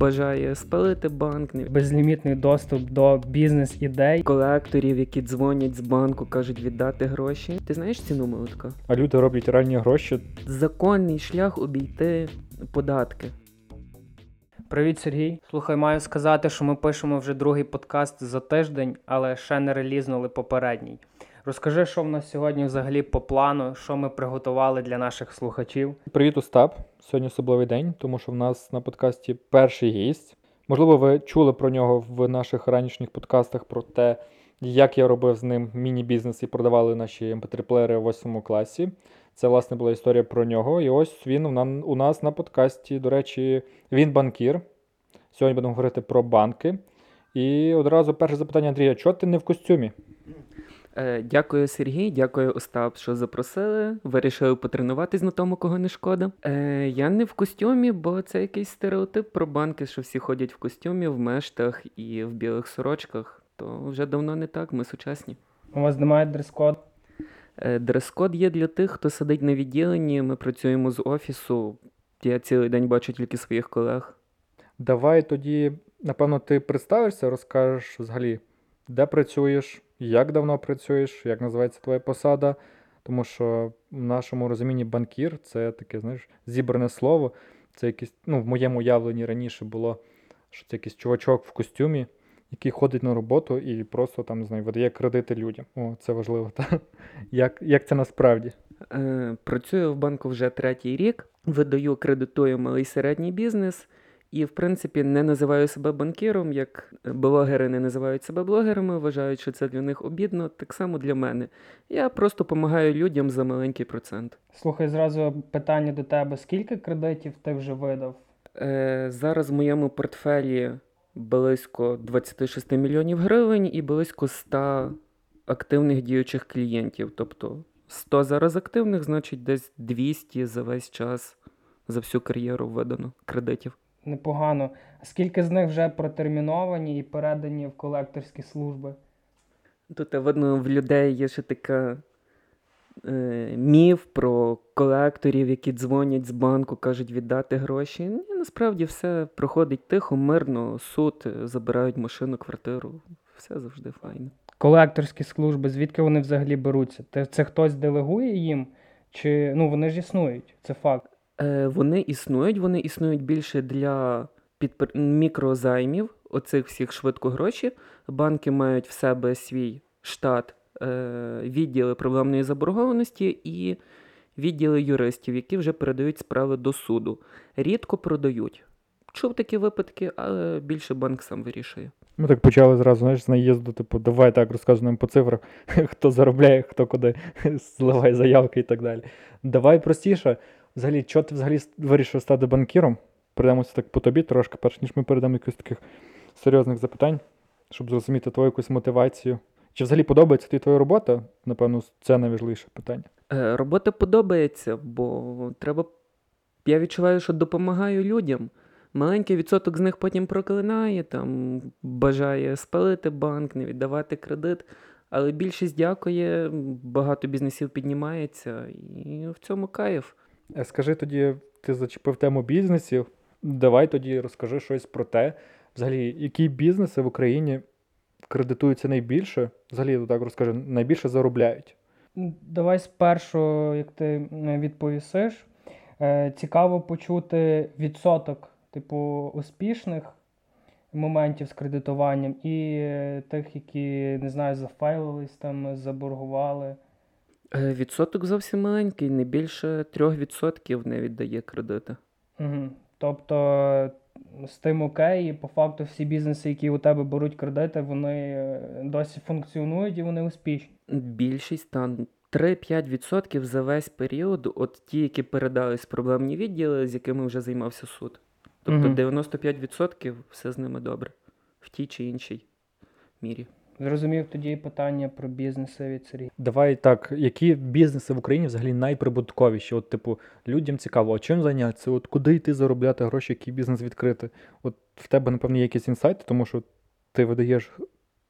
бажає спалити банк, безлімітний доступ до бізнес-ідей. колекторів, які дзвонять з банку, кажуть віддати гроші. Ти знаєш ціну молотка? А люди роблять реальні гроші. Законний шлях обійти податки. Привіт, Сергій. Слухай, маю сказати, що ми пишемо вже другий подкаст за тиждень, але ще не релізнули попередній. Розкажи, що в нас сьогодні взагалі по плану, що ми приготували для наших слухачів. Привіт, Остап. Сьогодні особливий день, тому що в нас на подкасті перший гість. Можливо, ви чули про нього в наших ранішніх подкастах про те, як я робив з ним міні-бізнес і продавали наші mp3-плеєри в 8 класі. Це, власне, була історія про нього. І ось він у нас на подкасті. До речі, він банкір. Сьогодні будемо говорити про банки. І одразу перше запитання Андрія: чого ти не в костюмі? Е, дякую, Сергій, дякую, Остап, що запросили. Вирішили потренуватись на тому, кого не шкода. Е, я не в костюмі, бо це якийсь стереотип про банки, що всі ходять в костюмі, в мештах і в білих сорочках. То вже давно не так, ми сучасні. У вас немає дрес-коду? Е, Дрес-код є для тих, хто сидить на відділенні. Ми працюємо з офісу. Я цілий день бачу тільки своїх колег. Давай тоді, напевно, ти представишся, розкажеш взагалі, де працюєш, як давно працюєш, як називається твоя посада. Тому що в нашому розумінні банкір це таке, знаєш, зібране слово. Це якийсь, ну, в моєму уявленні раніше було, що це якийсь чувачок в костюмі, який ходить на роботу і просто там, не знаю, видає кредити людям. О, це важливо. Та? Як, як це насправді? Е, Працюю в банку вже третій рік, видаю, кредитую малий середній бізнес. І, в принципі, не називаю себе банкіром, як блогери не називають себе блогерами, вважають, що це для них обідно. Так само для мене. Я просто допомагаю людям за маленький процент. Слухай, зразу питання до тебе: скільки кредитів ти вже видав? Е, зараз в моєму портфелі близько 26 мільйонів гривень і близько 100 активних діючих клієнтів. Тобто 100 зараз активних, значить десь 200 за весь час, за всю кар'єру видано кредитів. Непогано. А скільки з них вже протерміновані і передані в колекторські служби? Тут видно в людей є ще така е, міф про колекторів, які дзвонять з банку, кажуть віддати гроші. Ні, насправді все проходить тихо, мирно, суд, е, забирають машину, квартиру. Все завжди файно. Колекторські служби, звідки вони взагалі беруться? Це хтось делегує їм? Чи ну вони ж існують? Це факт. Е, вони існують, вони існують більше для підпр... мікрозаймів, оцих всіх швидко гроші. Банки мають в себе свій штат е, відділи проблемної заборгованості і відділи юристів, які вже передають справи до суду. Рідко продають. Чув такі випадки, але більше банк сам вирішує. Ми так почали зразу, знаєш, з наїзду, типу, давай так розкажу нам по цифрах, хто заробляє, хто куди зливає заявки і так далі. Давай простіше. Взагалі, чого ти взагалі вирішив стати банкіром? Перейдемося так по тобі трошки, перш ніж ми перейдемо до якихось таких серйозних запитань, щоб зрозуміти твою якусь мотивацію. Чи взагалі подобається тобі твоя робота? Напевно, це найважливіше питання. Е, Робота подобається, бо треба. Я відчуваю, що допомагаю людям. Маленький відсоток з них потім проклинає, там бажає спалити банк, не віддавати кредит. Але більшість дякує, багато бізнесів піднімається, і в цьому кайф. Е, Скажи тоді, ти зачепив тему бізнесів. Давай тоді розкажи щось про те, взагалі, які бізнеси в Україні кредитуються найбільше, взагалі так розкажи, найбільше заробляють. Ну, Давай спершу, як ти відповісиш, е, цікаво почути відсоток, типу, успішних моментів з кредитуванням і е, тих, які, не знаю, зафейлились там, заборгували. Е, Відсоток зовсім маленький, не більше 3% не віддає кредити. Угу. Тобто з тим окей, і по факту всі бізнеси, які у тебе беруть кредити, вони е, досі функціонують і вони успішні. Більшість там 3-5% за весь період, от ті, які передались проблемні відділи, з якими вже займався суд. Тобто Мгм. 95% все з ними добре в тій чи іншій мірі. Зрозумів тоді питання про бізнеси від Сергія. Давай так, які бізнеси в Україні взагалі найприбутковіші? От, типу, людям цікаво, а чим зайнятися? От куди йти заробляти гроші, який бізнес відкрити? От в тебе, напевно, є якісь інсайти, тому що ти видаєш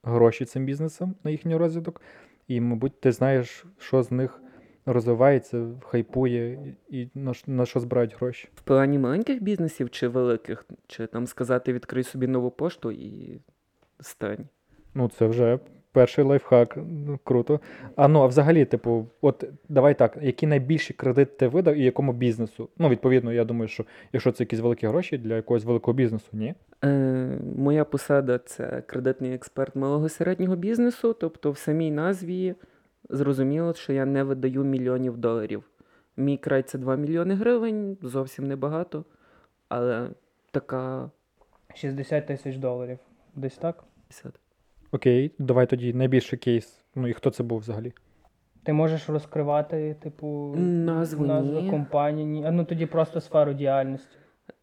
гроші цим бізнесам на їхній розвиток, і, мабуть, ти знаєш, що з них розвивається, хайпує і на, на що збирають гроші. В плані маленьких бізнесів чи великих, чи там сказати відкрий собі нову пошту і стань. Ну, це вже перший лайфхак. Ну, Круто. А ну, а взагалі, типу, от давай так, які найбільші кредити ти видав і якому бізнесу? Ну, відповідно, я думаю, що якщо це якісь великі гроші для якогось великого бізнесу, ні? Е, моя посада це кредитний експерт малого середнього бізнесу. Тобто в самій назві зрозуміло, що я не видаю мільйонів доларів. Мій край це 2 мільйони гривень, зовсім небагато, але така 60 тисяч доларів. Десь так? 50. Окей, давай тоді найбільший кейс. Ну і хто це був взагалі? Ти можеш розкривати, типу, Назву ні. компанії. Ні. А ну тоді просто сферу діяльності.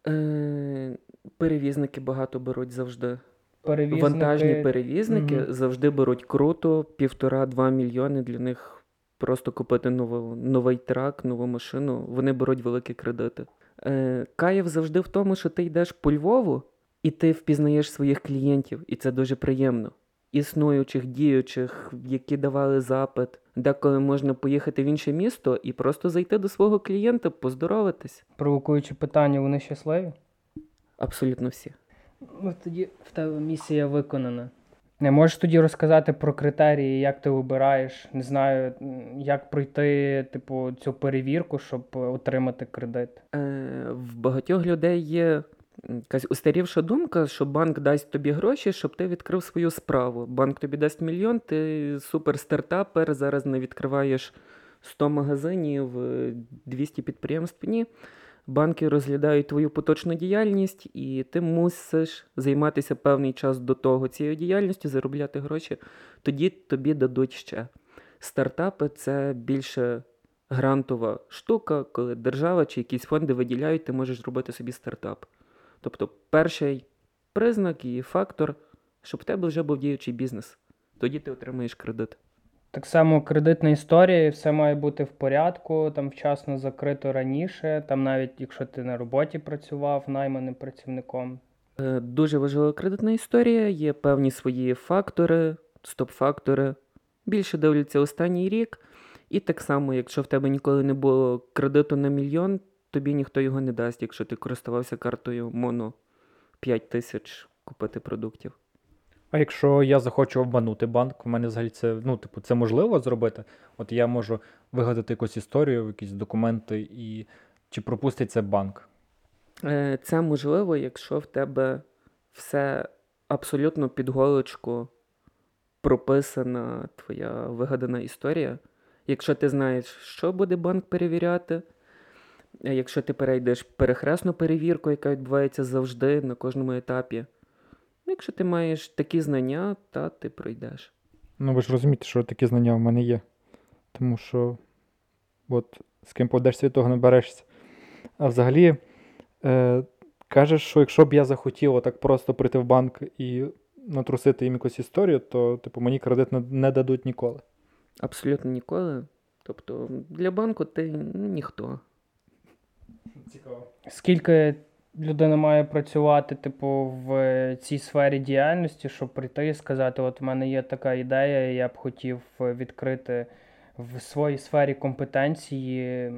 Е, перевізники багато беруть завжди. Перевізники. Вантажні перевізники Мгм. завжди беруть круто, півтора-два мільйони для них просто купити нову, новий трак, нову машину. Вони беруть великі кредити. Е, кайф завжди в тому, що ти йдеш по Львову і ти впізнаєш своїх клієнтів, і це дуже приємно. Існуючих, діючих, які давали запит, деколи можна поїхати в інше місто і просто зайти до свого клієнта, поздороватись. Провокуючи питання, вони щасливі? Абсолютно всі. Ну, тоді в тебе місія виконана. Не можеш тоді розказати про критерії, як ти обираєш, не знаю, як пройти, типу, цю перевірку, щоб отримати кредит. Е, в багатьох людей є якась устарівша думка, що банк дасть тобі гроші, щоб ти відкрив свою справу. Банк тобі дасть мільйон, ти супер стартапер, зараз не відкриваєш 100 магазинів, е, 200 підприємств. Ні. Банки розглядають твою поточну діяльність, і ти мусиш займатися певний час до того цією діяльністю, заробляти гроші. Тоді тобі дадуть ще. Стартапи це більше грантова штука, коли держава чи якісь фонди виділяють, ти можеш зробити собі стартап. Тобто, перший признак і фактор, щоб в тебе вже був діючий бізнес. Тоді ти отримаєш кредит. Так само кредитна історія, все має бути в порядку, там вчасно закрито раніше, там навіть якщо ти на роботі працював найманим працівником. Е, Дуже важлива кредитна історія, є певні свої фактори, стоп-фактори. Більше дивляться останній рік. І так само, якщо в тебе ніколи не було кредиту на мільйон, тобі ніхто його не дасть, якщо ти користувався картою Моно 5 тисяч купити продуктів. А якщо я захочу обманути банк, у мене взагалі це, ну, типу, це можливо зробити? От я можу вигадати якусь історію, якісь документи, і чи пропустить це банк? Е, Це можливо, якщо в тебе все абсолютно під голочку прописана твоя вигадана історія. Якщо ти знаєш, що буде банк перевіряти, якщо ти перейдеш перехресну перевірку, яка відбувається завжди на кожному етапі. Ну, Якщо ти маєш такі знання, та ти пройдеш. Ну, ви ж розумієте, що такі знання в мене є. Тому що от з ким поведешся, від того не берешся. А взагалі, е, кажеш, що якщо б я захотів отак просто прийти в банк і натрусити їм якусь історію, то типу, мені кредит не, не дадуть ніколи. Абсолютно ніколи. Тобто для банку ти ніхто. Цікаво. Скільки людина має працювати, типу, в цій сфері діяльності, щоб прийти і сказати, от в мене є така ідея, я б хотів відкрити в своїй сфері компетенції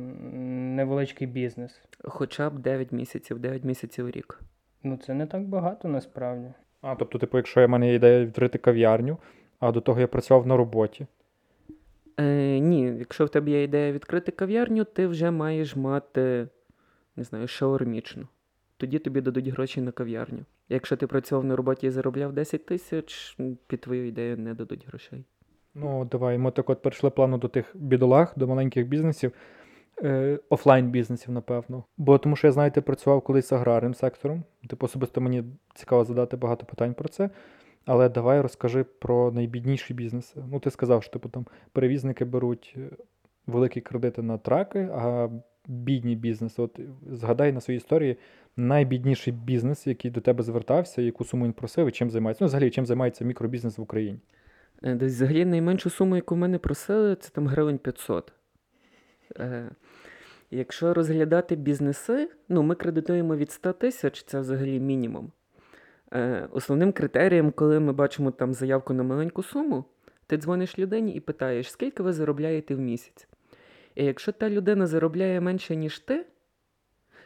невеличкий бізнес. Хоча б 9 місяців, 9 місяців рік. Ну, це не так багато насправді. А, тобто, типу, якщо в мене є ідея відкрити кав'ярню, а до того я працював на роботі. Е, ні, якщо в тебе є ідея відкрити кав'ярню, ти вже маєш мати, не знаю, шаурмічну. Тоді тобі дадуть гроші на кав'ярню. Якщо ти працював на роботі і заробляв 10 тисяч, під твою ідею не дадуть грошей. Ну, давай, ми так от перейшли плавно до тих бідолаг, до маленьких бізнесів, е, офлайн бізнесів, напевно. Бо тому що я знаю, ти працював колись з аграрним сектором. Типу, особисто мені цікаво задати багато питань про це. Але давай розкажи про найбідніші бізнеси. Ну, ти сказав, що типу там перевізники беруть е, великі кредити на траки, а бідні бізнеси. От згадай на своїй історії найбідніший бізнес, який до тебе звертався, яку суму він просив, і чим займається. Ну, взагалі, чим займається мікробізнес в Україні. Е, Десь взагалі найменшу суму, яку мене просили, це там гривень 500. Е, якщо розглядати бізнеси, ну ми кредитуємо від 100 тисяч, це взагалі мінімум. Е, основним критерієм, коли ми бачимо там заявку на маленьку суму, ти дзвониш людині і питаєш, скільки ви заробляєте в місяць. І якщо та людина заробляє менше, ніж ти,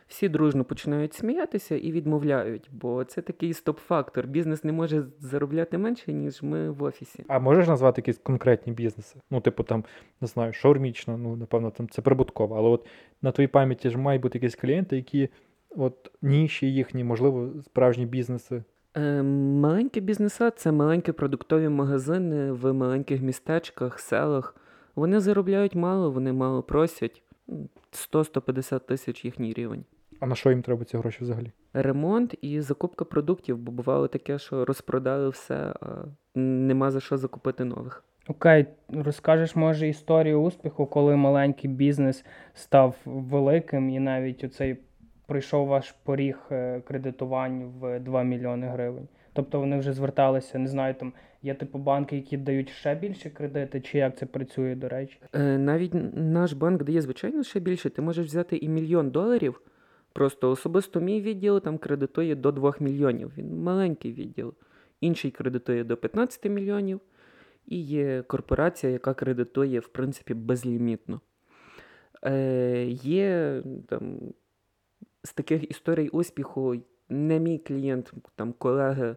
всі дружно починають сміятися і відмовляють, бо це такий стоп-фактор. Бізнес не може заробляти менше, ніж ми в офісі. А можеш назвати якісь конкретні бізнеси? Ну, типу, там, не знаю, шаурмічна, ну, напевно, там це прибутково. Але от на твоїй пам'яті ж мають бути якісь клієнти, які от ніші їхні, можливо, справжні бізнеси. Е, маленькі бізнеса це маленькі продуктові магазини в маленьких містечках, селах. Вони заробляють мало, вони мало просять. М, 100-150 тисяч їхній рівень. А на що їм треба ці гроші взагалі? Ремонт і закупка продуктів, бо бувало таке, що розпродали все, а нема за що закупити нових. Окей, розкажеш, може, історію успіху, коли маленький бізнес став великим і навіть оцей прийшов ваш поріг е, кредитувань в 2 мільйони гривень. Тобто вони вже зверталися, не знаю, там є типу банки, які дають ще більше кредити, чи як це працює, до речі. Е, навіть наш банк дає, звичайно, ще більше. Ти можеш взяти і мільйон доларів. Просто особисто мій відділ там кредитує до 2 мільйонів. Він маленький відділ. Інший кредитує до 15 мільйонів. І є корпорація, яка кредитує, в принципі, безлімітно. Е, є там, з таких історій успіху, не мій клієнт, там колеги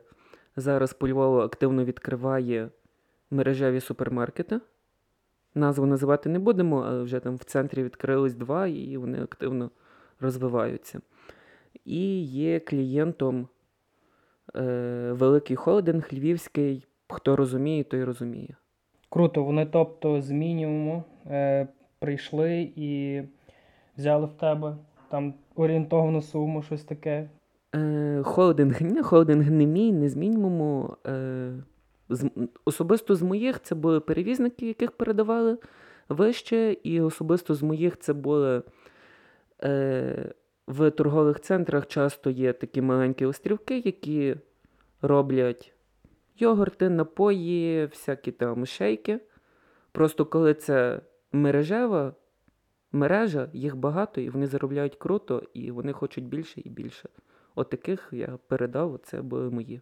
зараз по Львову активно відкриває мережеві супермаркети. Назву називати не будемо, але вже там в центрі відкрились два, і вони активно розвиваються. І є клієнтом е, великий холдинг львівський. Хто розуміє, той розуміє. Круто, вони, тобто, з мінімуму е, прийшли і взяли в тебе там орієнтовну суму, щось таке. Е, холдинг, ні, холдинг не мій, не з. Е, з, особисто з моїх це були перевізники, яких передавали вище, і особисто з моїх це були е, в торгових центрах часто є такі маленькі острівки, які роблять йогурти, напої, всякі там шейки. Просто коли це мережева мережа, їх багато, і вони заробляють круто, і вони хочуть більше і більше. От я передав, це були мої.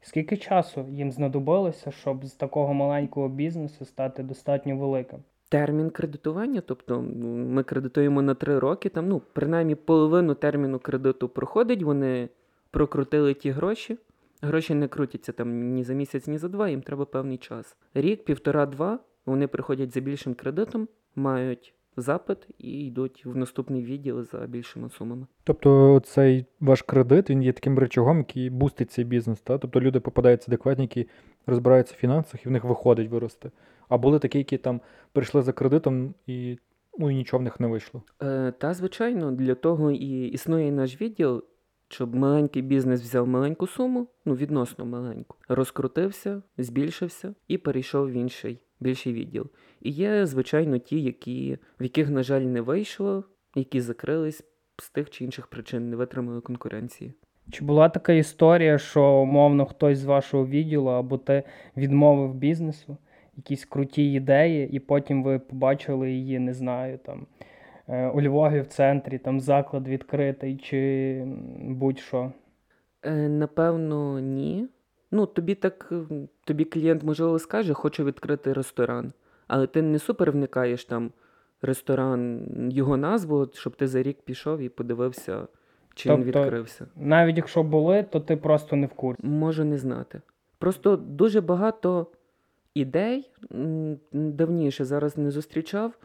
Скільки часу їм знадобилося, щоб з такого маленького бізнесу стати достатньо великим? Термін кредитування, тобто ну, ми кредитуємо на три роки, там, ну, принаймні половину терміну кредиту проходить, вони прокрутили ті гроші. Гроші не крутяться там ні за місяць, ні за два, їм треба певний час. Рік, півтора-два, вони приходять за більшим кредитом, мають запит і йдуть в наступний відділ за більшими сумами. Тобто цей ваш кредит він є таким речагом, який бустить цей бізнес. Та? Тобто люди попадаються адекватні, які розбираються в фінансах, і в них виходить вирости. А були такі, які там прийшли за кредитом і, ну, і нічого в них не вийшло. Е, та, звичайно, для того і існує наш відділ, щоб маленький бізнес взяв маленьку суму, ну відносно маленьку, розкрутився, збільшився і перейшов в інший більший відділ. І є, звичайно, ті, які, в яких, на жаль, не вийшло, які закрились з тих чи інших причин, не витримали конкуренції. Чи була така історія, що умовно хтось з вашого відділу або ти відмовив бізнесу, якісь круті ідеї, і потім ви побачили її, не знаю, там е, у Львові в центрі, там заклад відкритий, чи будь-що. Е, напевно, ні. Ну, тобі так, тобі клієнт, можливо, скаже, хочу відкрити ресторан. Але ти не супер вникаєш там ресторан, його назву, щоб ти за рік пішов і подивився, чи він Тобто- відкрився. Навіть якщо були, то ти просто не в курсі. Можу не знати. Просто дуже багато ідей давніше зараз не зустрічав.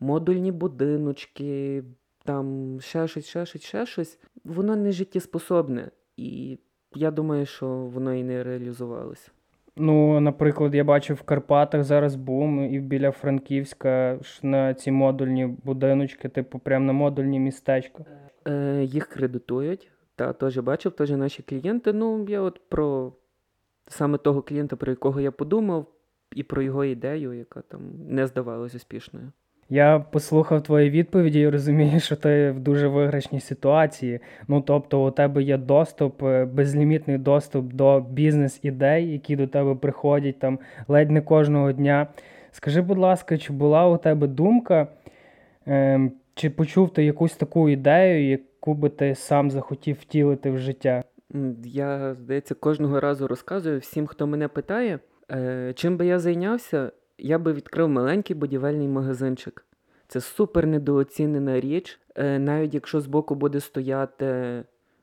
Модульні будиночки, там ще щось, ще щось, ще щось. Воно не життєспособне. І я думаю, що воно і не реалізувалося. Ну, наприклад, я бачив в Карпатах зараз бум, і біля Франківська ж на ці модульні будиночки, типу, прямо на модульні містечка. Е, їх кредитують. Та теж бачив, теж наші клієнти. Ну, я от про саме того клієнта, про якого я подумав, і про його ідею, яка там не здавалась успішною. Я послухав твої відповіді і розумію, що ти в дуже виграшній ситуації. Ну тобто, у тебе є доступ, е, безлімітний доступ до бізнес-ідей, які до тебе приходять там ледь не кожного дня. Скажи, будь ласка, чи була у тебе думка, ем, чи почув ти якусь таку ідею, яку би ти сам захотів втілити в життя? Я, здається, кожного разу розказую всім, хто мене питає, е, чим би я зайнявся, я би відкрив маленький будівельний магазинчик. Це супер недооцінена річ. Е, Навіть якщо збоку буде стояти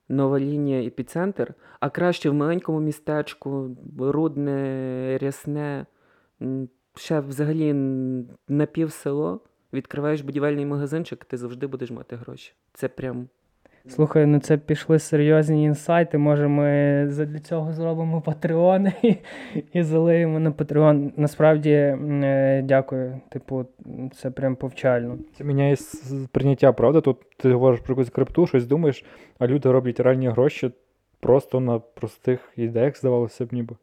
нова лінія епіцентр, а краще в маленькому містечку, рудне, рясне, ще взагалі м, на півсело, відкриваєш будівельний магазинчик, ти завжди будеш мати гроші. Це прям Слухай, ну це пішли серйозні інсайти. Може, ми для цього зробимо Patreon і, і залиємо на Patreon. Насправді, е, дякую. Типу, це прям повчально. Це міняє прийняття, правда? Тут ти говориш про якусь крипту, щось думаєш, а люди роблять реальні гроші просто на простих ідеях, здавалося б, ніби.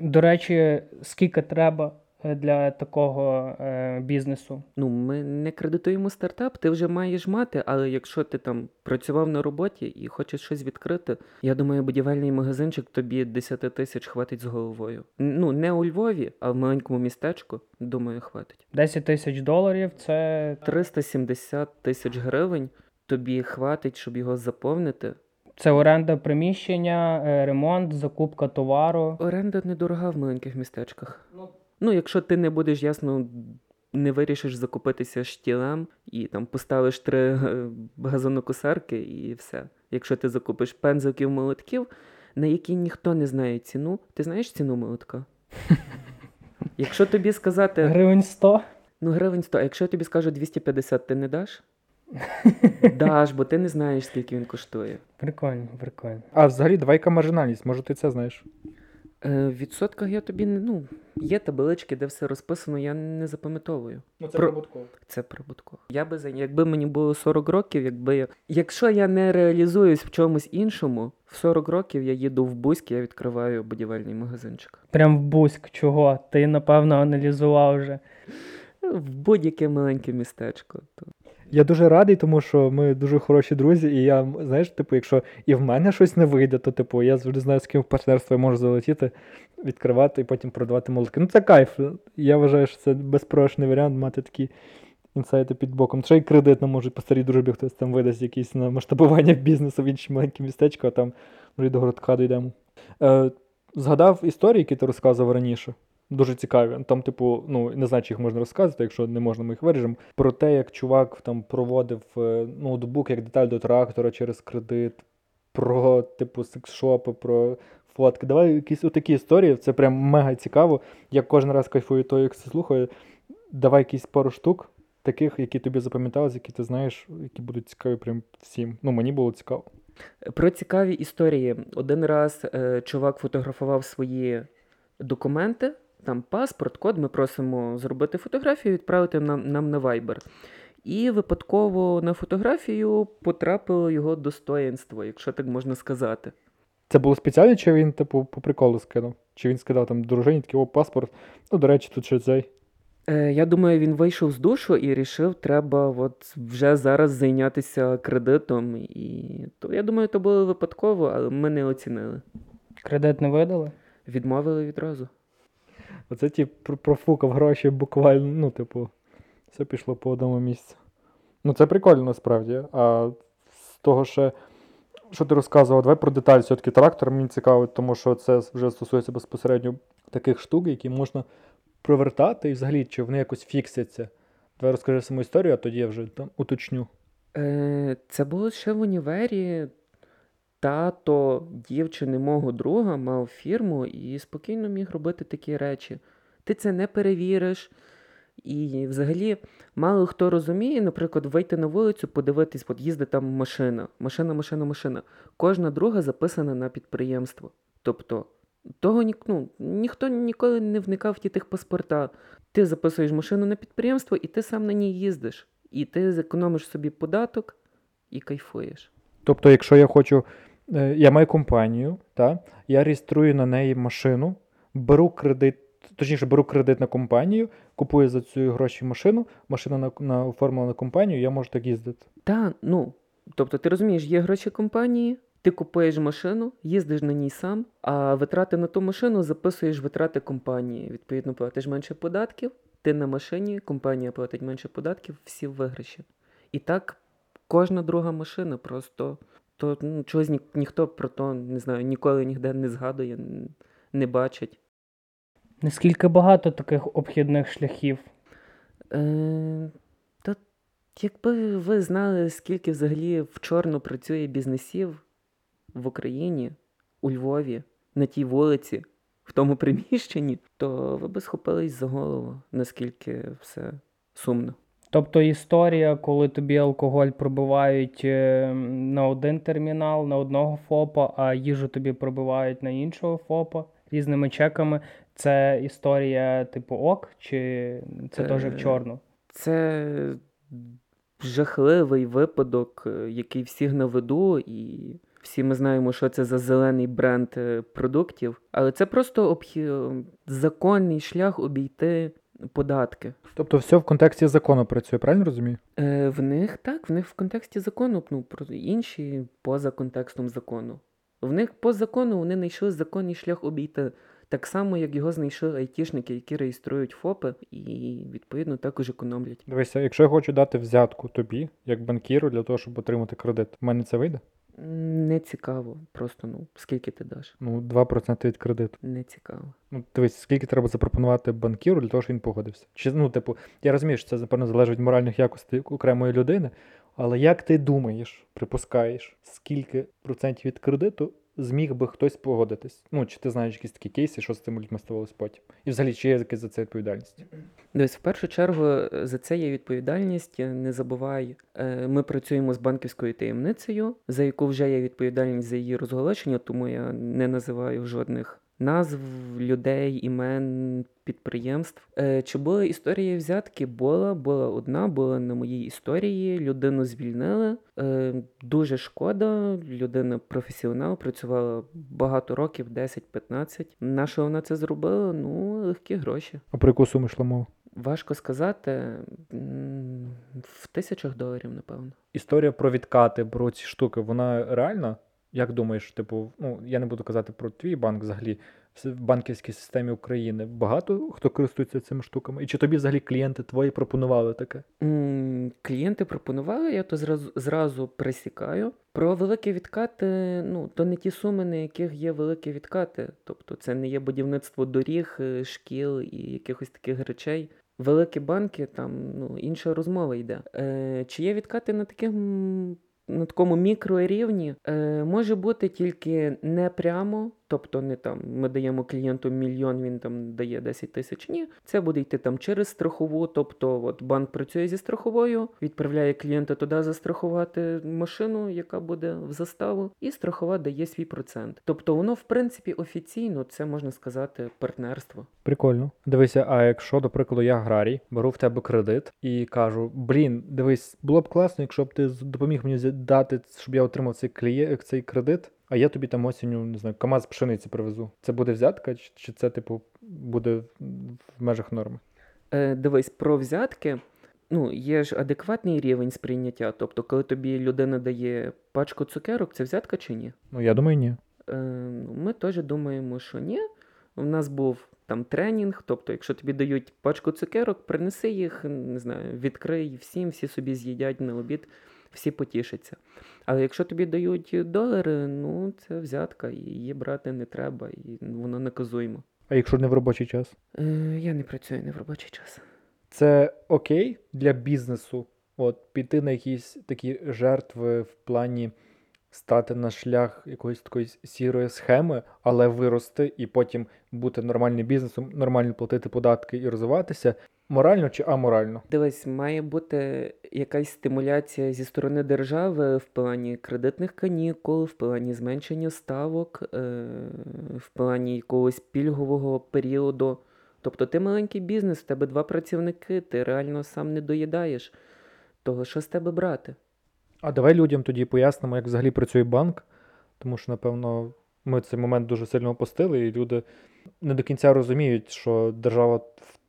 До речі, скільки треба для такого е, бізнесу? Ну, ми не кредитуємо стартап, ти вже маєш мати, але якщо ти там працював на роботі і хочеш щось відкрити, я думаю, будівельний магазинчик тобі 10 тисяч хватить з головою. Ну, не у Львові, а в маленькому містечку, думаю, хватить. 10 тисяч доларів це, 370 тисяч гривень тобі хватить, щоб його заповнити. це оренда приміщення, е, ремонт, закупка товару. Оренда недорога в маленьких містечках. Ну, якщо ти не будеш ясно. Не вирішиш закупитися штілем і там поставиш три е, газонокосарки і все. Якщо ти закупиш пензиків молотків, на які ніхто не знає ціну, ти знаєш ціну молотка? Якщо тобі сказати, Гривень 100? ну гривень 100, а якщо я тобі скажу 250, ти не даш? Даш, бо ти не знаєш, скільки він коштує. Прикольно, прикольно. А взагалі, давай яка маржинальність, може ти це знаєш? Е, в відсотках я тобі не. Ну, є таблички, де все розписано, я не запам'ятовую. Ну, це Про- прибутково. Це прибутково. Я би за якби мені було 40 років, якби я. Якщо я не реалізуюсь в чомусь іншому, в 40 років я їду в Бузьк, я відкриваю будівельний магазинчик. Прям в Бузьк, чого? Ти, напевно, аналізував вже. Е, В будь-яке маленьке містечко. То... Я дуже радий, тому що ми дуже хороші друзі, і я, знаєш, типу, якщо і в мене щось не вийде, то типу я завжди знаю, з ким в партнерство я можу залетіти, відкривати і потім продавати молотки. Ну це кайф. Я вважаю, що це безпрограшний варіант мати такі інсайти під боком. Ще й кредитно можуть по старій дружбі хтось там видасть якісь на масштабування бізнесу в інші маленькі містечко, а там вже до городка дійдемо. Е, згадав історії, які ти розказував раніше. Дуже цікаві. Там, типу, ну не знаю, чи їх можна розказати, якщо не можна, ми їх виріжемо. Про те, як чувак там проводив е, ноутбук як деталь до трактора через кредит, про типу секс-шопи, про фотки. Давай якісь отакі історії. Це прям мега цікаво. Я кожен раз кайфую то, як це слухаю. Давай якісь пару штук, таких, які тобі запам'ятались, які ти знаєш, які будуть цікаві прям всім. Ну, мені було цікаво. Про цікаві історії. Один раз е, чувак фотографував свої документи, там паспорт, код. Ми просимо зробити фотографію, відправити нам, нам на Viber. І випадково на фотографію потрапило його достоїнство, якщо так можна сказати. Це було спеціально, чи він, типу, по приколу скинув? Чи він скидав там дружині, такий, о, паспорт. Ну, до речі, тут ще цей. Е, я думаю, він вийшов з душу і рішив, треба от вже зараз зайнятися кредитом. І то я думаю, то було випадково, але ми не оцінили. Кредит не видали? Відмовили відразу. Оце ті профукав гроші буквально, ну, типу, все пішло по одному місцю. Ну, це прикольно насправді. А з того ще, що ти розказував, давай про деталь все-таки трактор мені цікавить, тому що це вже стосується безпосередньо таких штук, які можна провертати і взагалі, чи вони якось фіксяться. Давай розкажи саму історію, а тоді я вже там уточню. Е, це було ще в універі. Тато дівчини мого друга мав фірму і спокійно міг робити такі речі. Ти це не перевіриш. І взагалі мало хто розуміє, наприклад, вийти на вулицю, подивитись, от їздить там машина, машина, машина, машина. Кожна друга записана на підприємство. Тобто, того ні, ну, ніхто ніколи не вникав в ті тих паспорта. Ти записуєш машину на підприємство, і ти сам на ній їздиш. І ти зекономиш собі податок і кайфуєш. Тобто, якщо я хочу, я маю компанію, та, я реєструю на неї машину, беру кредит, точніше, беру кредит на компанію, купую за ці гроші машину, машина на, на оформлена на компанію, я можу так їздити. Та, ну, тобто, ти розумієш, є гроші компанії, ти купуєш машину, їздиш на ній сам, а витрати на ту машину записуєш витрати компанії. Відповідно, платиш менше податків, ти на машині, компанія платить менше податків, всі виграші. І так кожна друга машина просто. То ну, чогось ні, ніхто про то не знаю, ніколи ніде не згадує, не бачить. Наскільки багато таких обхідних шляхів? Е, та Якби ви знали, скільки взагалі в чорну працює бізнесів в Україні, у Львові, на тій вулиці, в тому приміщенні, то ви б схопились за голову, наскільки все сумно. Тобто історія, коли тобі алкоголь пробивають е, на один термінал, на одного ФОПа, а їжу тобі пробивають на іншого ФОПа різними чеками. Це історія типу ок, чи це теж в Е, чорну? Це жахливий випадок, е, який всіх на виду, і всі ми знаємо, що це за зелений бренд продуктів, але це просто обхі... законний шлях обійти податки. Тобто все в контексті закону працює, правильно розумію? Е, в них так, в них в контексті закону, ну, про інші поза контекстом закону. В них по закону вони знайшли законний шлях обійти. Так само, як його знайшли айтішники, які реєструють ФОПи і, відповідно, також економлять. Дивися, якщо я хочу дати взятку тобі, як банкіру, для того, щоб отримати кредит, в мене це вийде? Не цікаво, просто ну, скільки ти даш? Ну, 2% від кредиту. Не цікаво. Ну, дивись, скільки треба запропонувати банкіру для того, щоб він погодився. Чи ну, типу, я розумію, що це напевно залежить від моральних якостей окремої людини, але як ти думаєш, припускаєш, скільки процентів від кредиту зміг би хтось погодитись? Ну, чи ти знаєш якісь такі кейси, що з цими людьми ставалось потім? І взагалі, чи є якась за це відповідальність? Дивись, в першу чергу е, за це є відповідальність. Не забувай, е, ми працюємо з банківською таємницею, за яку вже є відповідальність за її розголошення, тому я не називаю жодних назв, людей, імен, підприємств. Е, Чи була історія взятки? Була, була одна, була на моїй історії. Людину звільнили. Е, Дуже шкода. Людина професіонал, працювала багато років, 10-15. На що вона це зробила? Ну, легкі гроші. А про яку суму йшла мова? Важко сказати. В тисячах доларів, напевно. Історія про відкати, про ці штуки, вона реальна? Як думаєш, типу, ну я не буду казати про твій банк взагалі в банківській системі України багато хто користується цими штуками? І чи тобі взагалі клієнти твої пропонували таке? М, Клієнти пропонували, я то зразу, зразу присікаю. Про великі відкати, ну, то не ті суми, на яких є великі відкати. Тобто це не є будівництво доріг, е, шкіл і якихось таких речей. Великі банки, там ну, інша розмова йде. Е, чи є відкати на таких на такому мікрорівні? Е, може бути тільки не прямо, тобто не там ми даємо клієнту мільйон, він там дає 10 тисяч. Ні, це буде йти там через страхову. Тобто, от банк працює зі страховою, відправляє клієнта туди застрахувати машину, яка буде в заставу, і страхова дає свій процент. Тобто, воно в принципі офіційно це можна сказати партнерство. Прикольно. Дивися, а якщо, до прикладу, я аграрій, беру в тебе кредит і кажу: блін, дивись, було б класно, якщо б ти допоміг мені дати, щоб я отримав цей кліє... цей кредит, а я тобі там осінню, не знаю, КАМАЗ пшениці привезу. Це буде взятка, чи, це, типу, буде в межах норми? Е, дивись, про взятки. Ну, є ж адекватний рівень сприйняття. Тобто, коли тобі людина дає пачку цукерок, це взятка чи ні? Ну, я думаю, ні. Е, ну, ми теж думаємо, що ні. У нас був там тренінг, тобто, якщо тобі дають пачку цукерок, принеси їх, не знаю, відкрий всім, всі собі з'їдять на обід, всі потішаться. Але якщо тобі дають долари, ну це взятка, і її брати не треба, і воно наказуємо. А якщо не в робочий час? Е, я не працюю не в робочий час. Це окей для бізнесу, от піти на якісь такі жертви в плані стати на шлях якоїсь такої сірої схеми, але вирости і потім бути нормальним бізнесом, нормально платити податки і розвиватися. Морально чи аморально? Дивись, має бути якась стимуляція зі сторони держави в плані кредитних канікул, в плані зменшення ставок, е, в плані якогось пільгового періоду. Тобто ти маленький бізнес, в тебе два працівники, ти реально сам не доїдаєш. Того що з тебе брати? А давай людям тоді пояснимо, як взагалі працює банк, тому що, напевно, ми цей момент дуже сильно опустили, і люди не до кінця розуміють, що держава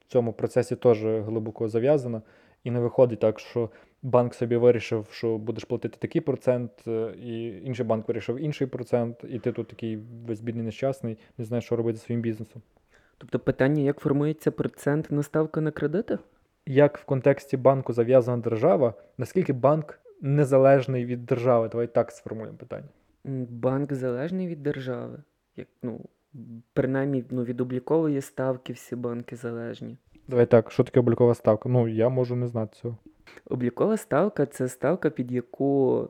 в цьому процесі теж глибоко зав'язана, і не виходить так, що банк собі вирішив, що будеш платити такий процент, е, і інший банк вирішив інший процент, і ти тут такий весь бідний нещасний, не знаєш, що робити зі своїм бізнесом. Тобто питання, як формується процентна ставка на кредити? Як в контексті банку зав'язана держава, наскільки банк незалежний від держави? Давай так сформулюємо питання. Банк залежний від держави. Як, ну, принаймні ну, від облікової ставки всі банки залежні. Давай так, що таке облікова ставка? Ну, я можу не знати цього. Облікова ставка це ставка, під яку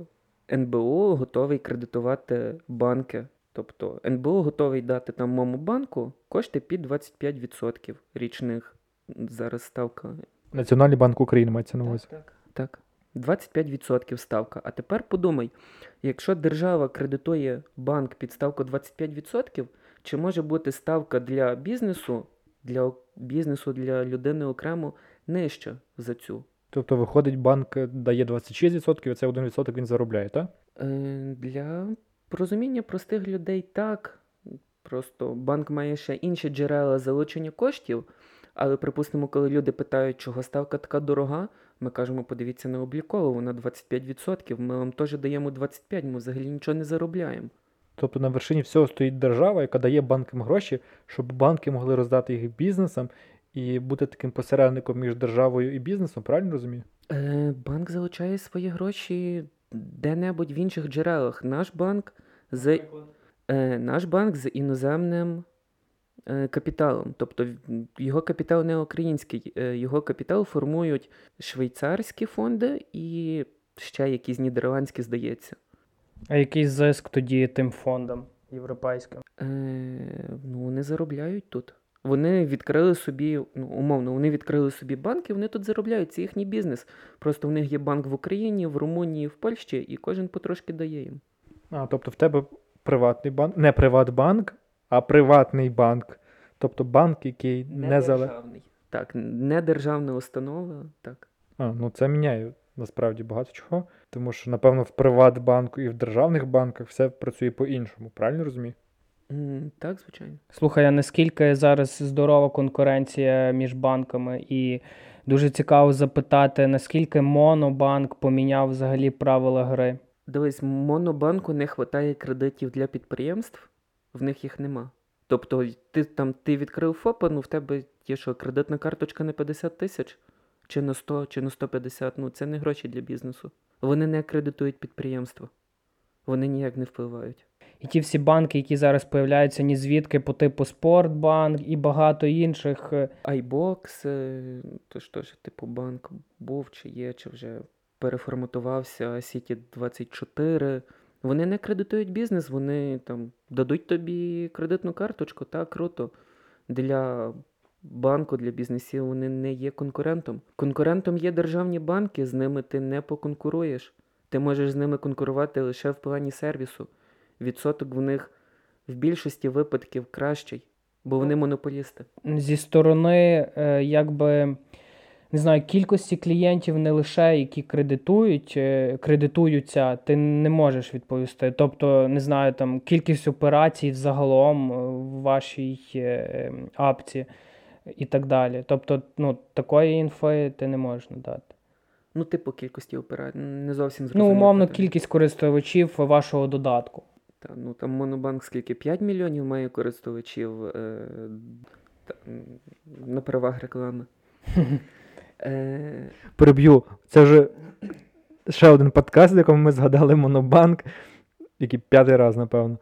НБУ готовий кредитувати банки. Тобто НБУ готовий дати там моєму банку кошти під 25% річних. Зараз ставка. Національний банк України мається на увазі. Так, так. 25% ставка. А тепер подумай, якщо держава кредитує банк під ставку 25%, чи може бути ставка для бізнесу, для бізнесу, для людини окремо нижча за цю? Тобто, виходить, банк дає 26%, і це 1% він заробляє, так? Е, Для розуміння простих людей так. Просто банк має ще інші джерела залучення коштів, але, припустимо, коли люди питають, чого ставка така дорога, ми кажемо, подивіться на облікову, вона 25%, ми вам теж даємо 25%, ми взагалі нічого не заробляємо. Тобто на вершині всього стоїть держава, яка дає банкам гроші, щоб банки могли роздати їх бізнесам і бути таким посередником між державою і бізнесом, правильно розумію? Е, банк залучає свої гроші де-небудь в інших джерелах. Наш банк з, е, наш банк з іноземним е, капіталом. Тобто його капітал не український, е, його капітал формують швейцарські фонди і ще якісь нідерландські, здається. А який зиск тоді тим фондам європейським? Е, ну, вони заробляють тут. Вони відкрили собі, ну, умовно, вони відкрили собі банк і вони тут заробляють. Це їхній бізнес. Просто в них є банк в Україні, в Румунії, в Польщі, і кожен потрошки дає їм. А, тобто в тебе приватний банк, не приватбанк, а приватний банк. Тобто банк, який не, державний. Так, не державна установа, так. А, ну це міняє насправді багато чого. Тому що, напевно, в Приватбанку і в державних банках все працює по-іншому, правильно розумію? М, Так, звичайно. Слухай, а наскільки зараз здорова конкуренція між банками? І дуже цікаво запитати, наскільки Монобанк поміняв взагалі правила гри? Дивись, Монобанку не вистачає кредитів для підприємств, в них їх нема. Тобто, ти там ти відкрив ФОПа, ну в тебе є що, кредитна карточка на 50 тисяч, чи на 100, чи на 150, ну це не гроші для бізнесу. Вони не акредитують підприємства. Вони ніяк не впливають. І ті всі банки, які зараз появляються ні звідки по типу Спортбанк і багато інших. е, iBox, е, то ж типу банк був чи є, чи вже переформатувався City 24. Вони не кредитують бізнес, вони там дадуть тобі кредитну карточку, так, круто. Для банку, для бізнесів вони не є конкурентом. Конкурентом є державні банки, з ними ти не поконкуруєш. Ти можеш з ними конкурувати лише в плані сервісу. Відсоток в них в більшості випадків кращий, бо вони монополісти. зі сторони, е, якби не знаю, кількості клієнтів не лише які кредитують, е, кредитуються, ти не можеш відповісти. Тобто, не знаю, там кількість операцій взагалом е, в вашій апці і так далі. Тобто, ну, такої інфи ти не можеш надати. Ну, типу кількості операцій. Не зовсім Ну, умовно, питання. кількість користувачів вашого додатку. Та, ну там Монобанк скільки? 5 мільйонів має користувачів е, та, на правах реклами. Е, Переб'ю. Це вже ще один подкаст, в якому ми згадали Монобанк, який п'ятий раз, напевно.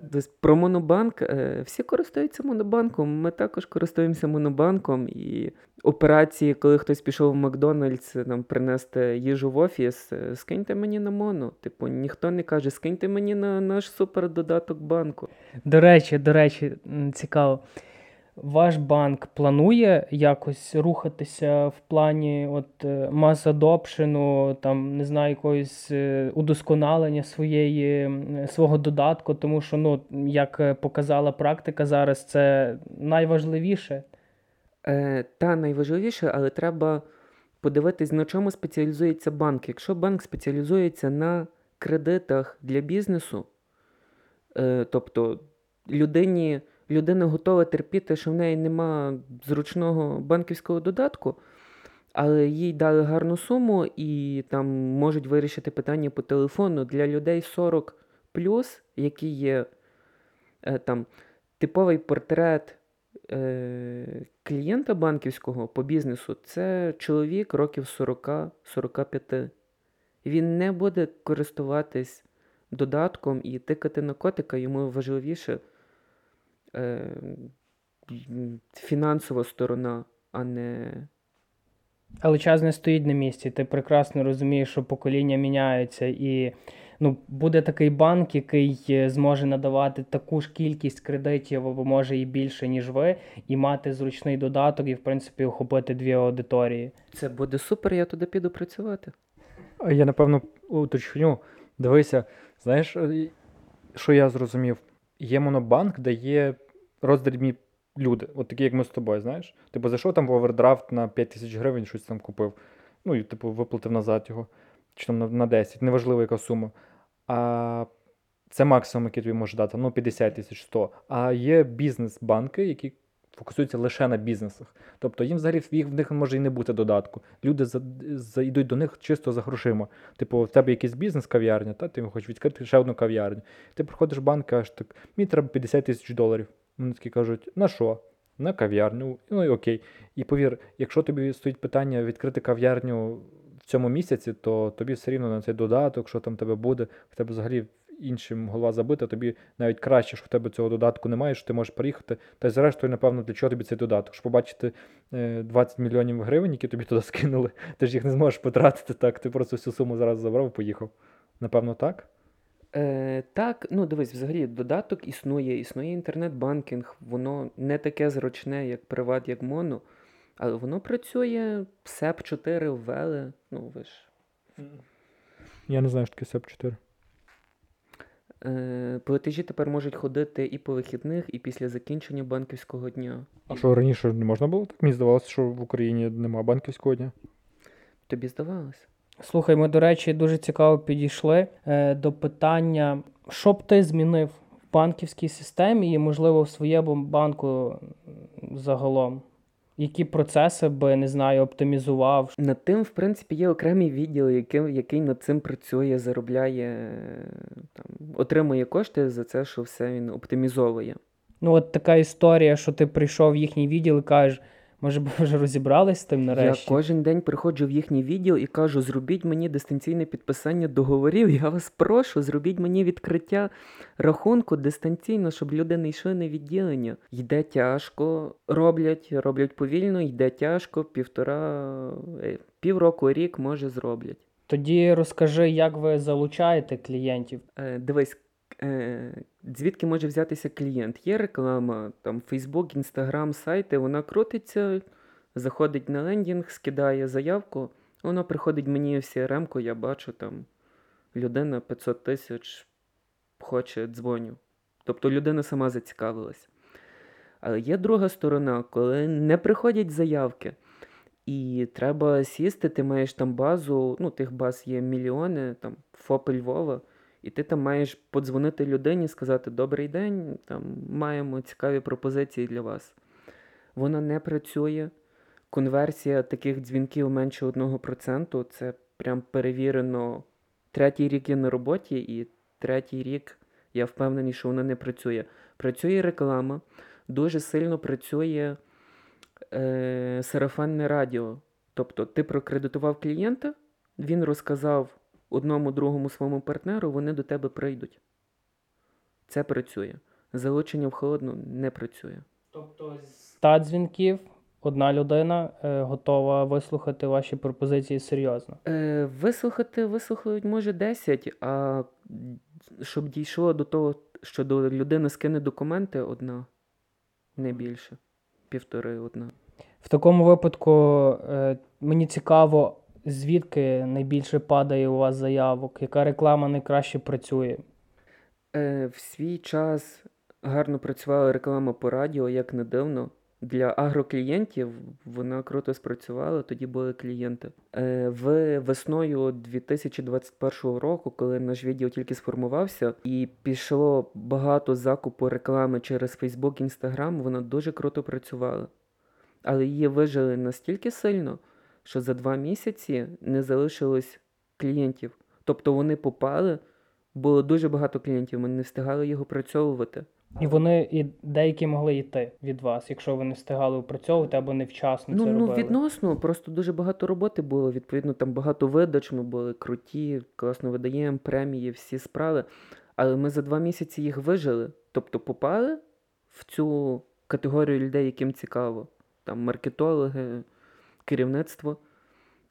Десь про Монобанк. Е, всі користуються Монобанком. Ми також користуємося Монобанком. І операції, коли хтось пішов в Макдональдс нам принести їжу в офіс, е, скиньте мені на моно. Типу, ніхто не каже, скиньте мені на наш супердодаток банку. До речі, до речі, цікаво. Ваш банк планує якось рухатися в плані от мас адопшену, там не знаю, якогось е, удосконалення своєї свого додатку, тому що, ну, як е, показала практика зараз, це найважливіше. Е, та найважливіше, але треба подивитись, на чому спеціалізується банк. Якщо банк спеціалізується на кредитах для бізнесу, е, тобто людині, людина готова терпіти, що в неї нема зручного банківського додатку, але їй дали гарну суму і там можуть вирішити питання по телефону для людей 40 які є е, там типовий портрет е, клієнта банківського по бізнесу це чоловік років 40-45. Він не буде користуватись додатком і тикати на котика, йому важливіше фінансова сторона, а не Але час не стоїть на місці. Ти прекрасно розумієш, що покоління міняються, і ну, буде такий банк, який е, зможе надавати таку ж кількість кредитів, або може і більше, ніж ви, і мати зручний додаток, і в принципі охопити дві аудиторії. Це буде супер, я туди піду працювати. Я напевно уточню. Дивися, знаєш, е, що я зрозумів? Є монобанк, де є роздрібні люди, от такі, як ми з тобою, знаєш? Типу, зайшов там в овердрафт на 5 тисяч гривень, щось там купив. Ну, і типу, виплатив назад його, чи там на, на 10, неважливо, яка сума. А це максимум, який тобі може дати, ну 50 тисяч 100. А є бізнес-банки, які фокусуються лише на бізнесах. Тобто їм взагалі їх в них може і не бути додатку. Люди за, за, йдуть до них чисто за грошима. Типу, в тебе якийсь бізнес, кав'ярня, та ти хочеш відкрити ще одну кав'ярню. Ти приходиш в банк, кажеш, так, мені треба 50 тисяч доларів. Вони такі кажуть, на що? На кав'ярню. Ну і окей. І повір, якщо тобі стоїть питання відкрити кав'ярню в цьому місяці, то тобі все рівно на цей додаток, що там тебе буде, в тебе взагалі іншим голова забита, тобі навіть краще, що в тебе цього додатку немає, що ти можеш приїхати. Та й зрештою, напевно, для чого тобі цей додаток? Щоб побачити е, 20 мільйонів гривень, які тобі туди скинули, ти ж їх не зможеш потратити так. Ти просто всю суму зараз забрав і поїхав. Напевно, так? Е, так, ну дивись, взагалі додаток існує, існує інтернет-банкінг, воно не таке зручне, як приват, як моно, але воно працює, СЕП 4 ввели, ну ви ж. Я не знаю, що таке СЕП 4. Е, платежі тепер можуть ходити і по вихідних, і після закінчення банківського дня. А що раніше не можна було так? Мені здавалося, що в Україні немає банківського дня. Тобі здавалося? Слухай, ми, до речі, дуже цікаво підійшли е, до питання, що б ти змінив в банківській системі і, можливо, в своєму банку загалом. Які процеси би, не знаю, оптимізував, Над тим, в принципі, є окремий відділ, який, який над цим працює, заробляє, там, отримує кошти за це, що все він оптимізовує. Ну, от така історія, що ти прийшов в їхній відділ і кажеш, може б вже розібрались з тим нарешті. Я кожен день приходжу в їхній відділ і кажу: зробіть мені дистанційне підписання договорів. Я вас прошу, зробіть мені відкриття рахунку дистанційно, щоб люди не йшли на відділення. Йде тяжко, роблять, роблять повільно, йде тяжко, півтора, е, півроку, рік, може, зроблять. Тоді розкажи, як ви залучаєте клієнтів. Е, дивись, звідки може взятися клієнт? Є реклама, там Facebook, Instagram, сайти, вона крутиться, заходить на лендінг, скидає заявку, вона приходить мені в CRM, я бачу там людина 500 тисяч хоче, дзвоню. Тобто людина сама зацікавилась. Але є друга сторона, коли не приходять заявки. І треба сісти, ти маєш там базу, ну, тих баз є мільйони, там ФОП Львова, і ти там маєш подзвонити людині, сказати Добрий день, там маємо цікаві пропозиції для вас. Вона не працює. Конверсія таких дзвінків менше 1%. Це прям перевірено. Третій рік я на роботі, і третій рік я впевнений, що вона не працює. Працює реклама, дуже сильно працює е, сарафанне радіо. Тобто ти прокредитував клієнта, він розказав одному другому своєму партнеру, вони до тебе прийдуть. Це працює. Залучення в холодну не працює. Тобто з 100 дзвінків одна людина е, готова вислухати ваші пропозиції серйозно. Е, вислухати вислухають може 10, а щоб дійшло до того, що до людини скине документи, одна, не більше. Півтори одна. В такому випадку е, мені цікаво, звідки найбільше падає у вас заявок, яка реклама найкраще працює. Е, в свій час гарно працювала реклама по радіо, як не дивно. Для агроклієнтів вона круто спрацювала, тоді були клієнти. Е, в весною 2021 року, коли наш відділ тільки сформувався, і пішло багато закупу реклами через Facebook, Instagram, вона дуже круто працювала. Але її вижили настільки сильно, що за два місяці не залишилось клієнтів. Тобто вони попали, було дуже багато клієнтів, ми не встигали їх опрацьовувати. І вони і деякі могли йти від вас, якщо ви не встигали опрацьовувати або невчасно Ну, це ну робили. відносно, просто дуже багато роботи було. Відповідно, там багато видач, ми були круті, класно видаємо, премії, всі справи. Але ми за два місяці їх вижили. Тобто попали в цю категорію людей, яким цікаво. Там маркетологи, керівництво.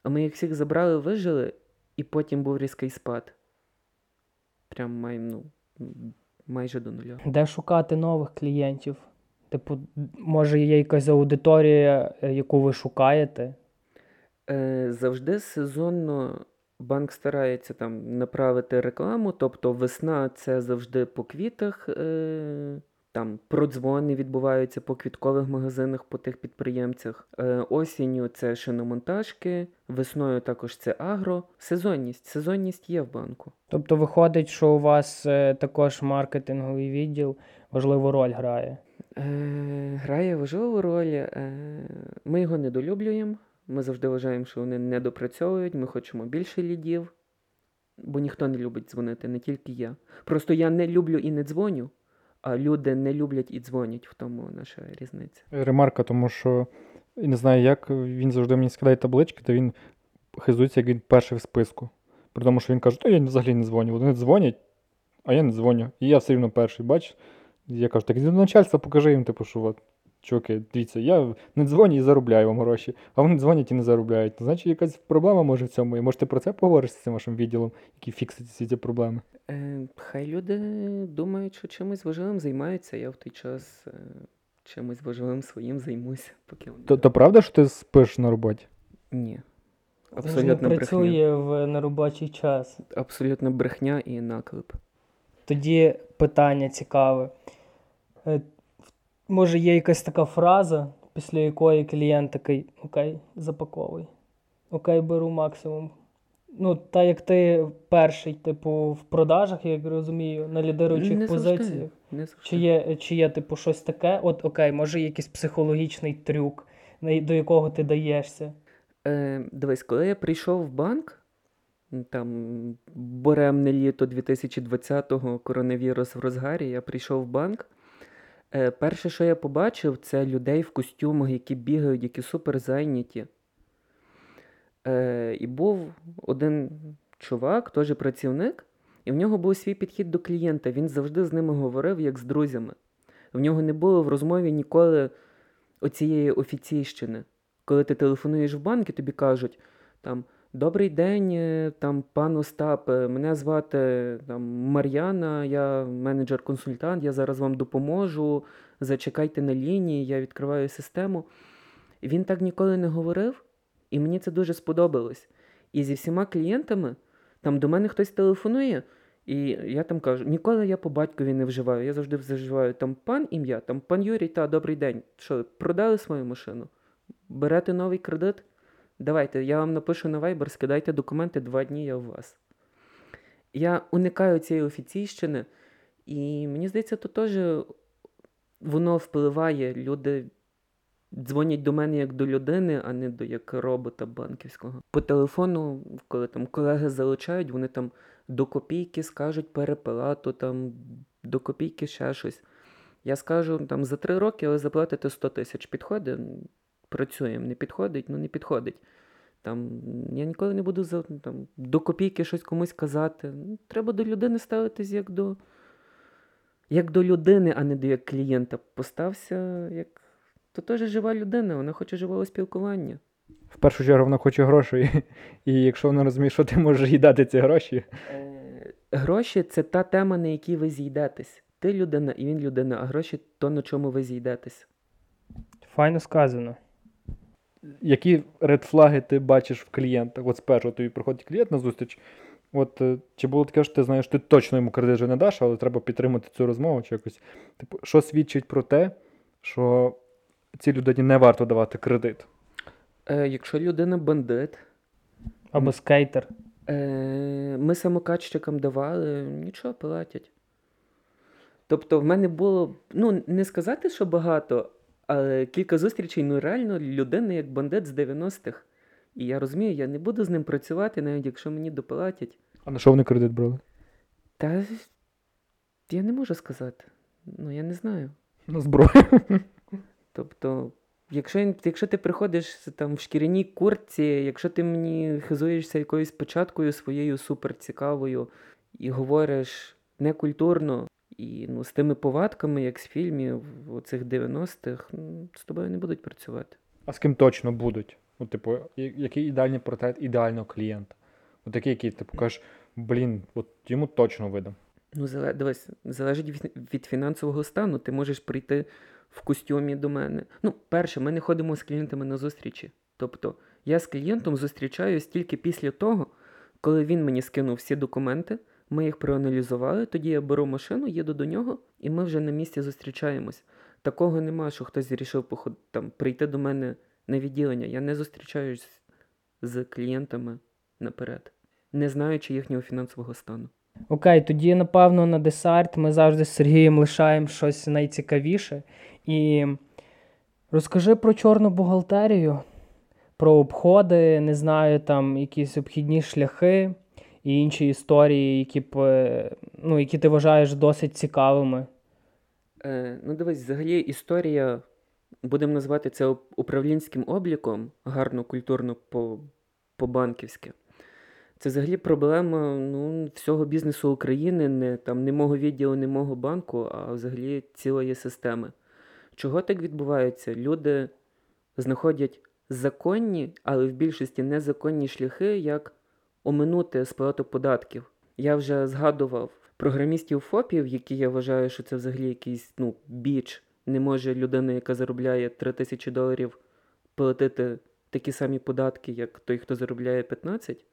А ми їх всіх забрали, вижили, і потім був різкий спад. Прям май, ну, майже до нуля. Де шукати нових клієнтів? Типу, може, є якась аудиторія, е, яку ви шукаєте? Е, завжди сезонно банк старається там направити рекламу, тобто весна це завжди по квітах, е, там продзвони відбуваються по квіткових магазинах, по тих підприємцях. Е, осінню це шиномонтажки, весною також це агро. Сезонність. Сезонність є в банку. Тобто виходить, що у вас е, також маркетинговий відділ важливу роль грає. Е, грає важливу роль. Е, ми його недолюблюємо. Ми завжди вважаємо, що вони не допрацьовують. Ми хочемо більше лідів, бо ніхто не любить дзвонити, не тільки я. Просто я не люблю і не дзвоню, а люди не люблять і дзвонять. В тому наша різниця. Ремарка, тому що не знаю, як він завжди мені скидає таблички, то він хизується, як він перший в списку. При тому, що він каже, то я взагалі не дзвоню. Вони дзвонять, а я не дзвоню. І я все рівно перший, бачиш? Я кажу, так іди до начальства, покажи їм, типу, що от, чуваки, дивіться, я не дзвоню і заробляю вам гроші, а вони дзвонять і не заробляють. Значить, якась проблема може в цьому. І може ти про це поговориш з цим вашим відділом, який фіксить всі ці проблеми. Е, хай люди думають, що чимось важливим займаються. Я в той час е, чимось важливим своїм займуся, поки вони. То, то правда, що ти спиш на роботі? Ні. Не Абсолютно брехня. працює в неробочий час. Абсолютно брехня і наклеп. Тоді питання цікаве. Може, є якась така фраза, після якої клієнт такий: Окей, запаковуй. Окей, беру максимум. Ну, та як ти перший, типу, в продажах, як розумію, на лідируючих Не завжди, позиціях. Не. Чи є, чи є, типу, щось таке? От окей, може якийсь психологічний трюк, до якого ти даєшся. Е, дивись, коли я прийшов в банк, там буремне літо 2020-го, коронавірус в розгарі, я прийшов в банк. Е, перше, що я побачив, це людей в костюмах, які бігають, які супер зайняті. Е, і був один чувак, теж працівник, і в нього був свій підхід до клієнта. Він завжди з ними говорив, як з друзями. В нього не було в розмові ніколи оцієї офіційщини коли ти телефонуєш в банк і тобі кажуть, там, добрий день, е, там, пан Остап, е, мене звати там, Мар'яна, я менеджер-консультант, я зараз вам допоможу, зачекайте на лінії, я відкриваю систему. Він так ніколи не говорив, і мені це дуже сподобалось. І зі всіма клієнтами, там до мене хтось телефонує, і я там кажу, ніколи я по батькові не вживаю, я завжди вживаю там пан ім'я, там пан Юрій, та добрий день. Що, продали свою машину? Берете новий кредит? Давайте, я вам напишу на Viber, скидайте документи, два дні я у вас. Я уникаю цієї офіційщини, і мені здається, то теж воно впливає. Люди дзвонять до мене як до людини, а не до як робота банківського. По телефону, коли там колеги залучають, вони там до копійки скажуть переплату, там до копійки ще щось. Я скажу там за три роки ви заплатите 100 тисяч. Підходить? Працюємо. Не підходить? Ну не підходить. Там, я ніколи не буду за, там, до копійки щось комусь казати. Ну, Треба до людини ставитись як до, як до людини, а не до як клієнта. Постався як. То теж жива людина, вона хоче живого спілкування. В першу чергу вона хоче грошей, і якщо вона розуміє, що ти можеш їй дати ці гроші, Е, Гроші це та тема, на якій ви зійдетесь. Ти людина і він людина, а гроші то, на чому ви зійдетесь. Файно сказано. Які редфлаги ти бачиш в клієнтах? От спершу тобі приходить клієнт на зустріч. От е, чи було таке, що ти знаєш, ти точно йому кредит вже не даш, але треба підтримати цю розмову чи якось. Типу, що свідчить про те, що цій людині не варто давати кредит? Е, якщо людина бандит, Або скейтер. Е, ми самокатчикам давали, нічого платять. Тобто, в мене було, ну, не сказати, що багато, але кілька зустрічей, ну реально, людина як бандит з 90-х. І я розумію, я не буду з ним працювати, навіть якщо мені доплатять. А на що вони кредит брали? Та я не можу сказати. Ну, я не знаю. На зброю. Тобто, якщо, якщо ти приходиш там в шкіряній куртці, якщо ти мені хизуєшся якоюсь початкою своєю суперцікавою і говориш некультурно, і ну, з тими повадками, як з фільмів оцих 90-х, ну, з тобою не будуть працювати. А з ким точно будуть? Ну, типу, який ідеальний портрет ідеального клієнта? От такий, який ти кажеш, блін, от йому точно видам. Ну, зале- дивись, залежить від, від фінансового стану. Ти можеш прийти в костюмі до мене. Ну, перше, ми не ходимо з клієнтами на зустрічі. Тобто, я з клієнтом зустрічаюсь тільки після того, коли він мені скинув всі документи, ми їх проаналізували, тоді я беру машину, їду до нього, і ми вже на місці зустрічаємось. Такого нема, що хтось вирішив поход... там, прийти до мене на відділення. Я не зустрічаюсь з клієнтами наперед, не знаючи їхнього фінансового стану. Окей, тоді, напевно, на десерт ми завжди з Сергієм лишаємо щось найцікавіше. І розкажи про чорну бухгалтерію, про обходи, не знаю, там якісь обхідні шляхи і інші історії, які, б, е, ну, які ти вважаєш досить цікавими. Е, ну, дивись, взагалі історія, будемо називати це управлінським обліком, гарно, культурно по- по-банківськи. Це взагалі проблема ну, всього бізнесу України, не, там, не мого відділу, не мого банку, а взагалі цілої системи. Чого так відбувається? Люди знаходять законні, але в більшості незаконні шляхи, як оминути сплату податків. Я вже згадував програмістів ФОПів, які я вважаю, що це взагалі якийсь ну, біч. Не може людина, яка заробляє 3 тисячі доларів, платити такі самі податки, як той, хто заробляє 15.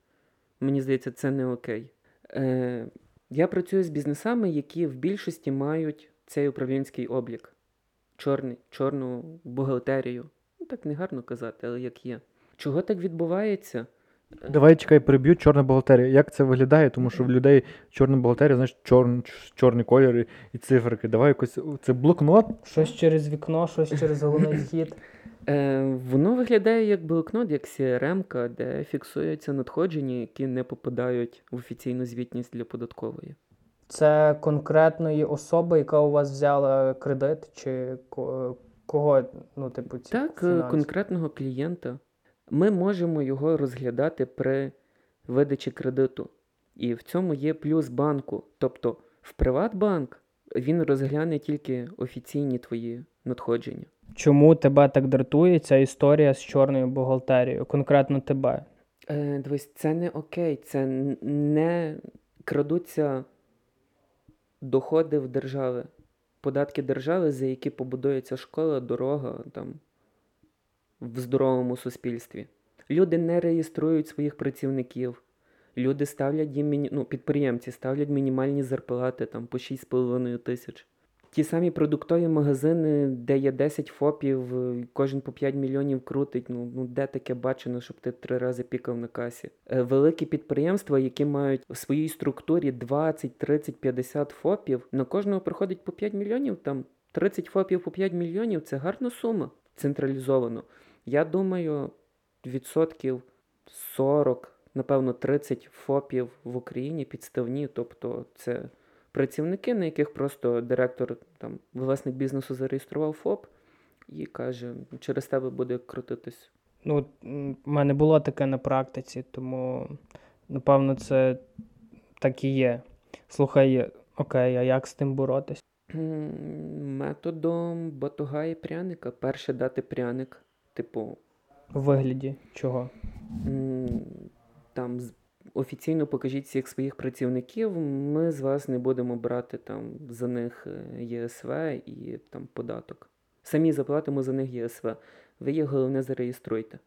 Мені здається, це не окей. Е, я працюю з бізнесами, які в більшості мають цей управлінський облік, чорний, чорну бухгалтерію. Ну, так не гарно казати, але як є. Чого так відбувається? Давай чекай, переб'ю чорна бухгалтерія. Як це виглядає? Тому що в людей чорна бухгалтерія, знаєш, чор, чорні кольори і циферки. Давай якось. Це блокнот. Щось через вікно, щось через головний вхід. Е, воно виглядає як блокнот, як CRM, де фіксуються надходження, які не попадають в офіційну звітність для податкової. Це конкретної особи, яка у вас взяла кредит, чи кого, ну, типу, ці Так, е, фінанси? конкретного клієнта. Ми можемо його розглядати при видачі кредиту. І в цьому є плюс банку. Тобто в Приватбанк він розгляне тільки офіційні твої надходження. Чому тебе так дратує ця історія з чорною бухгалтерією? Конкретно тебе. Е, дивись, це не окей, це не крадуться доходи в держави, податки держави, за які побудується школа, дорога там, в здоровому суспільстві. Люди не реєструють своїх працівників. Люди ставлять їм ну, підприємці ставлять мінімальні зарплати там, по 6,5 тисяч. Ті самі продуктові магазини, де є 10 ФОПів, е, кожен по 5 мільйонів крутить. Ну, ну де таке бачено, щоб ти три рази пікав на касі. Е, Великі підприємства, які мають в своїй структурі 20, 30, 50 ФОПів, на кожного приходить по 5 мільйонів. Там 30 ФОПів по 5 мільйонів це гарна сума централізовано. Я думаю, відсотків 40, напевно, 30 ФОПів в Україні підставні, тобто це працівники, на яких просто директор, там, власник бізнесу зареєстрував ФОП і каже, через тебе буде крутитись. Ну, в мене було таке на практиці, тому напевно це так і є. Слухай, окей, а як з тим боротись? Методом батуга і пряника. Перше дати пряник, типу, У вигляді чого? там офіційно покажіть всіх своїх працівників. Ми з вас не будемо брати там за них е, ЄСВ і там податок. Самі заплатимо за них ЄСВ. Ви їх головне зареєструйте.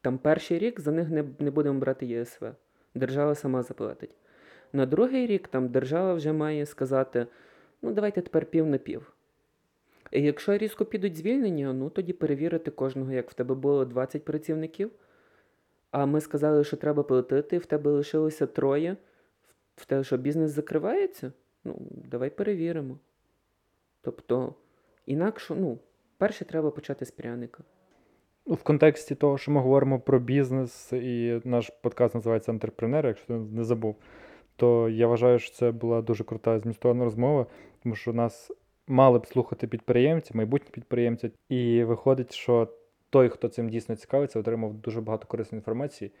Там перший рік за них не, не будемо брати ЄСВ. Держава сама заплатить. На другий рік там держава вже має сказати: ну давайте тепер пів на пів. І якщо різко підуть звільнення, ну тоді перевірити кожного, як в тебе було 20 працівників. А ми сказали, що треба платити, в тебе лишилося троє, в те, що бізнес закривається, ну, давай перевіримо. Тобто, інакше, ну, перше треба почати з пряника. Ну, В контексті того, що ми говоримо про бізнес, і наш подкаст називається Антрепренер, якщо ти не забув, то я вважаю, що це була дуже крута змістовна розмова, тому що нас мали б слухати підприємці, майбутні підприємці, і виходить, що той, хто цим дійсно цікавиться, отримав дуже багато корисної інформації.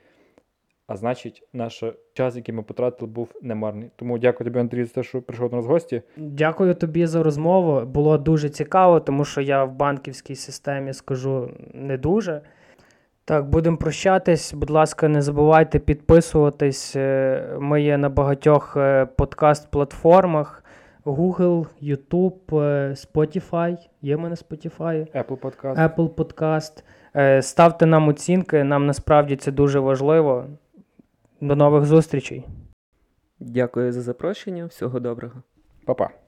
А значить, наш час, який ми потратили, був немарний. Тому дякую тобі, Андрій, за те, що прийшов до нас в гості. Дякую тобі за розмову. Було дуже цікаво, тому що я в банківській системі скажу не дуже. Так, будемо прощатись. Будь ласка, не забувайте підписуватись. Е, Ми є на багатьох е, подкаст-платформах: Google, YouTube, е, Spotify. Є в мене Spotify, Apple Podcast. Apple Podcast. Е, Ставте нам оцінки, нам насправді це дуже важливо. До нових зустрічей. Дякую за запрошення. Всього доброго. Па-па.